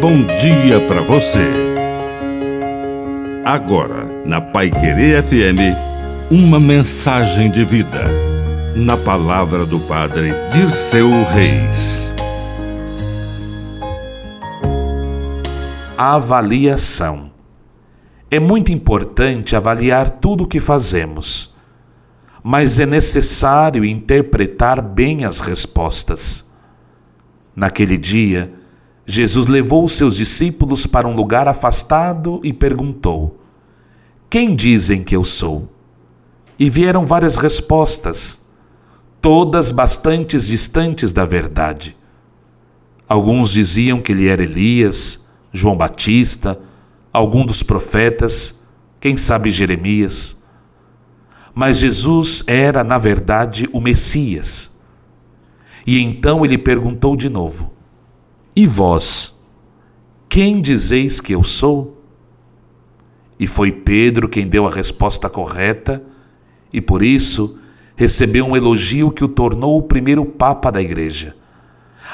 bom dia para você. Agora, na Pai Querer FM, uma mensagem de vida. Na palavra do Padre Dirceu Reis. Avaliação. É muito importante avaliar tudo o que fazemos, mas é necessário interpretar bem as respostas. Naquele dia, Jesus levou os seus discípulos para um lugar afastado e perguntou: Quem dizem que eu sou? E vieram várias respostas, todas bastante distantes da verdade. Alguns diziam que ele era Elias, João Batista, algum dos profetas, quem sabe Jeremias. Mas Jesus era, na verdade, o Messias. E então ele perguntou de novo: e vós, quem dizeis que eu sou? E foi Pedro quem deu a resposta correta, e por isso recebeu um elogio que o tornou o primeiro Papa da Igreja,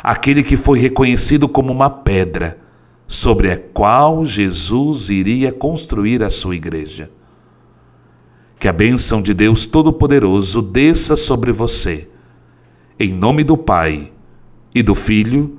aquele que foi reconhecido como uma pedra sobre a qual Jesus iria construir a sua Igreja. Que a bênção de Deus Todo-Poderoso desça sobre você, em nome do Pai, e do Filho,